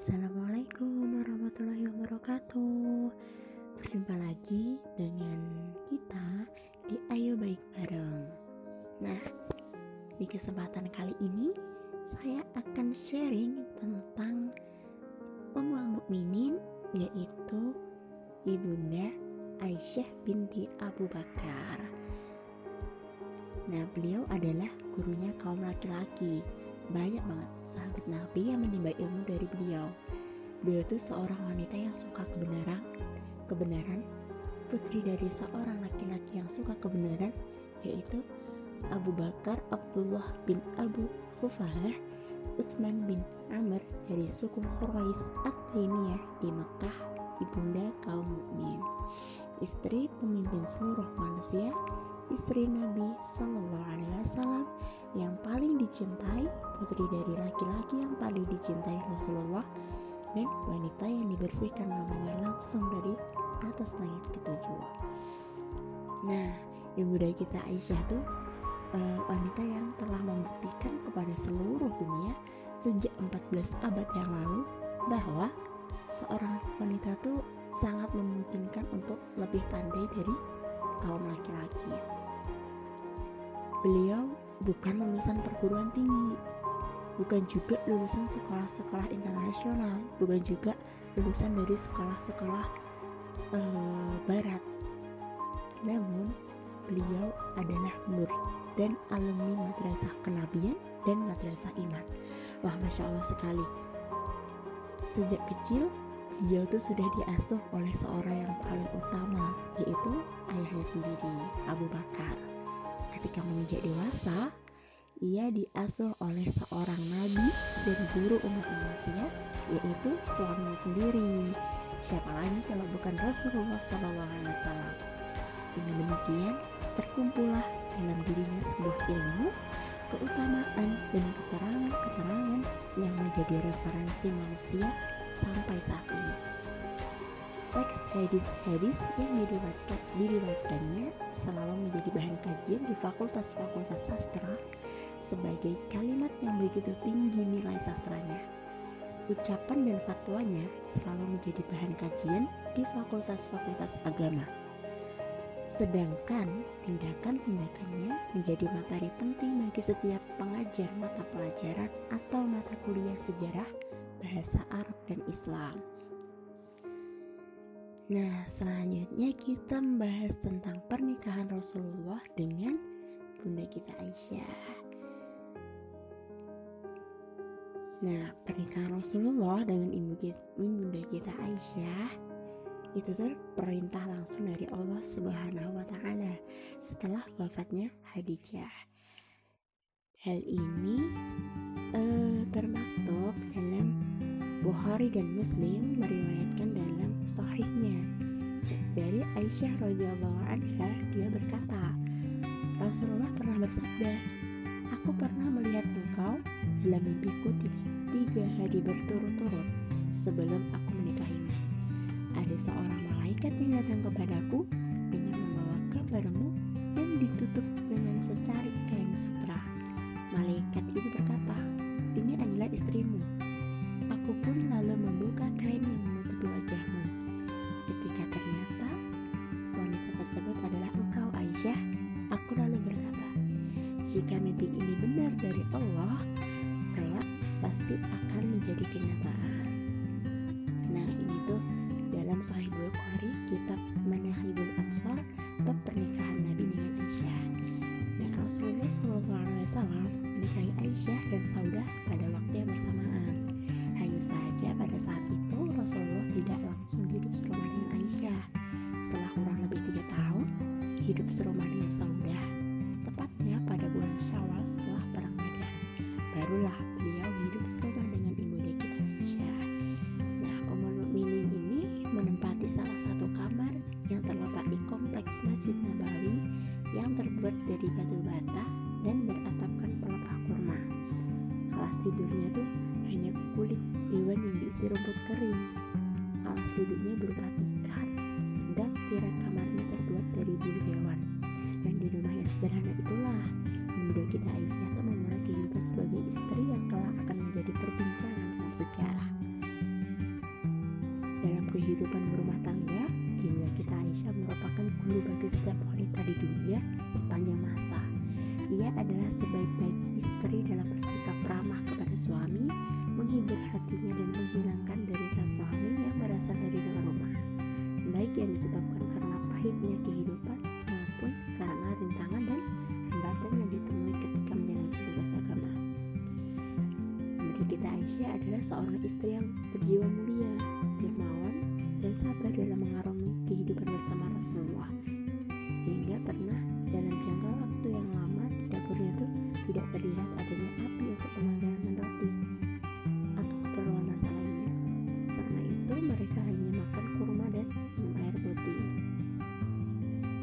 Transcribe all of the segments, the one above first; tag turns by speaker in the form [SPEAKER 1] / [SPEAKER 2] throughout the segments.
[SPEAKER 1] Assalamualaikum warahmatullahi wabarakatuh. Berjumpa lagi dengan kita di Ayo Baik Bareng. Nah, di kesempatan kali ini Saya akan sharing tentang Ummul Mukminin Yaitu Ibunda Aisyah binti Abu Bakar. Nah, beliau adalah gurunya kaum laki-laki banyak banget sahabat Nabi yang menimba ilmu dari beliau. Beliau itu seorang wanita yang suka kebenaran, kebenaran, putri dari seorang laki-laki yang suka kebenaran, yaitu Abu Bakar Abdullah bin Abu Khufah, Utsman bin Amr dari suku Quraisy At-Taimiyah di Mekah, ibunda kaum mukmin, istri pemimpin seluruh manusia, istri Nabi Shallallahu Alaihi Wasallam yang paling dicintai, putri dari laki-laki yang paling dicintai Rasulullah, dan wanita yang dibersihkan namanya langsung dari atas langit ketujuh. Nah, ibu dari kita Aisyah tuh uh, wanita yang telah membuktikan kepada seluruh dunia sejak 14 abad yang lalu bahwa seorang wanita tuh sangat memungkinkan untuk lebih pandai dari kaum laki-laki. Beliau bukan lulusan perguruan tinggi, bukan juga lulusan sekolah-sekolah internasional, bukan juga lulusan dari sekolah-sekolah uh, barat. Namun, beliau adalah murid dan alumni Madrasah Kenabian dan Madrasah Iman. Wah, masya Allah sekali. Sejak kecil, beliau tuh sudah diasuh oleh seorang yang paling utama, yaitu ayahnya sendiri, Abu Bakar. Ketika menginjak dewasa, ia diasuh oleh seorang nabi dan guru umat manusia, yaitu suaminya sendiri. Siapa lagi kalau bukan Rasulullah SAW? Dengan demikian, terkumpullah dalam dirinya sebuah ilmu, keutamaan dan keterangan-keterangan yang menjadi referensi manusia sampai saat ini teks hadis-hadis yang diriwayatkan, diriwayatkannya selalu menjadi bahan kajian di fakultas-fakultas sastra sebagai kalimat yang begitu tinggi nilai sastranya. Ucapan dan fatwanya selalu menjadi bahan kajian di fakultas-fakultas agama. Sedangkan tindakan-tindakannya menjadi materi penting bagi setiap pengajar mata pelajaran atau mata kuliah sejarah, bahasa Arab dan Islam. Nah, selanjutnya kita membahas tentang pernikahan Rasulullah dengan bunda kita Aisyah. Nah, pernikahan Rasulullah dengan ibu kita, bunda kita Aisyah itu terperintah langsung dari Allah Subhanahu wa taala setelah wafatnya Khadijah. Hal ini uh, termaktub dalam Bukhari dan Muslim meriwayatkan dalam sahihnya. Dari Aisyah radhiyallahu anha dia berkata Rasulullah pernah bersabda aku pernah melihat engkau dalam mimpiku tiga hari berturut-turut sebelum aku menikahimu. Ada seorang malaikat yang datang kepadaku jika mimpi ini benar dari Allah, kelak pasti akan menjadi kenyataan. Nah ini tuh dalam Sahih Bukhari kitab Manahibul Ansor bab pernikahan Nabi dengan Aisyah. Dan Rasulullah SAW menikahi Aisyah dan Saudah pada waktu yang bersamaan. Hanya saja pada saat itu Rasulullah tidak langsung hidup serumah dengan Aisyah. Setelah kurang lebih tiga tahun, hidup serumah dengan Saudah. Syawal setelah perang Badar, barulah beliau hidup serumah dengan ibu kita Aisyah. Nah, Ummul Mukminin ini menempati salah satu kamar yang terletak di kompleks Masjid Nabawi yang terbuat dari batu bata dan beratapkan pelepah kurma. Alas tidurnya tuh hanya kulit iwan yang diisi rumput kering. Alas duduknya berupa tikar, sedang tirai kamarnya terbuat dari sebagai istri yang kelak akan menjadi perbincangan dalam sejarah. kehidupan berumah tangga, Ibu kita Aisyah merupakan guru bagi setiap wanita di dunia sepanjang masa. Ia adalah sebaik-baik istri dalam bersikap ramah kepada suami, menghibur hatinya dan menghilangkan derita suami yang berasal dari luar rumah. Baik yang disebabkan karena pahitnya kehidupan maupun karena rintangan Aisyah adalah seorang istri yang berjiwa mulia, dermawan, dan sabar dalam mengarungi kehidupan bersama Rasulullah. Hingga pernah dalam jangka waktu yang lama di dapurnya itu tidak terlihat adanya api untuk pemanggangan roti atau keperluan masa lainnya. Itu mereka hanya makan kurma dan minum air putih.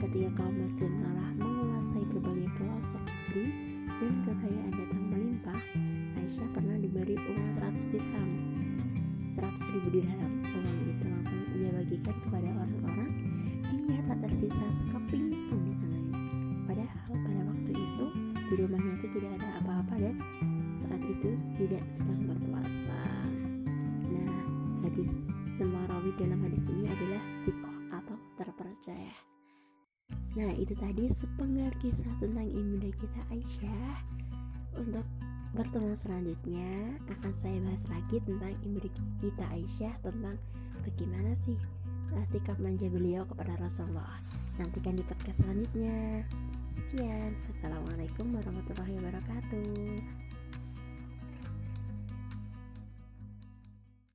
[SPEAKER 1] Ketika kaum muslim telah menguasai berbagai pelosok negeri dan kekayaan datang melimpah, Aisyah pernah diberi uang 100 dirham. 100 ribu dirham. Uang itu langsung ia bagikan kepada orang-orang hingga tak tersisa sekeping pun di tangannya. Padahal pada waktu itu di rumahnya itu tidak ada apa-apa dan saat itu tidak sedang berpuasa. Nah hadis semua rawi dalam hadis ini adalah tikoh atau terpercaya. Nah itu tadi sepenggal kisah tentang ibunda kita Aisyah. Untuk pertemuan selanjutnya akan saya bahas lagi tentang ibu kita Aisyah tentang bagaimana sih sikap manja beliau kepada Rasulullah. Nantikan di podcast selanjutnya. Sekian. Assalamualaikum warahmatullahi wabarakatuh.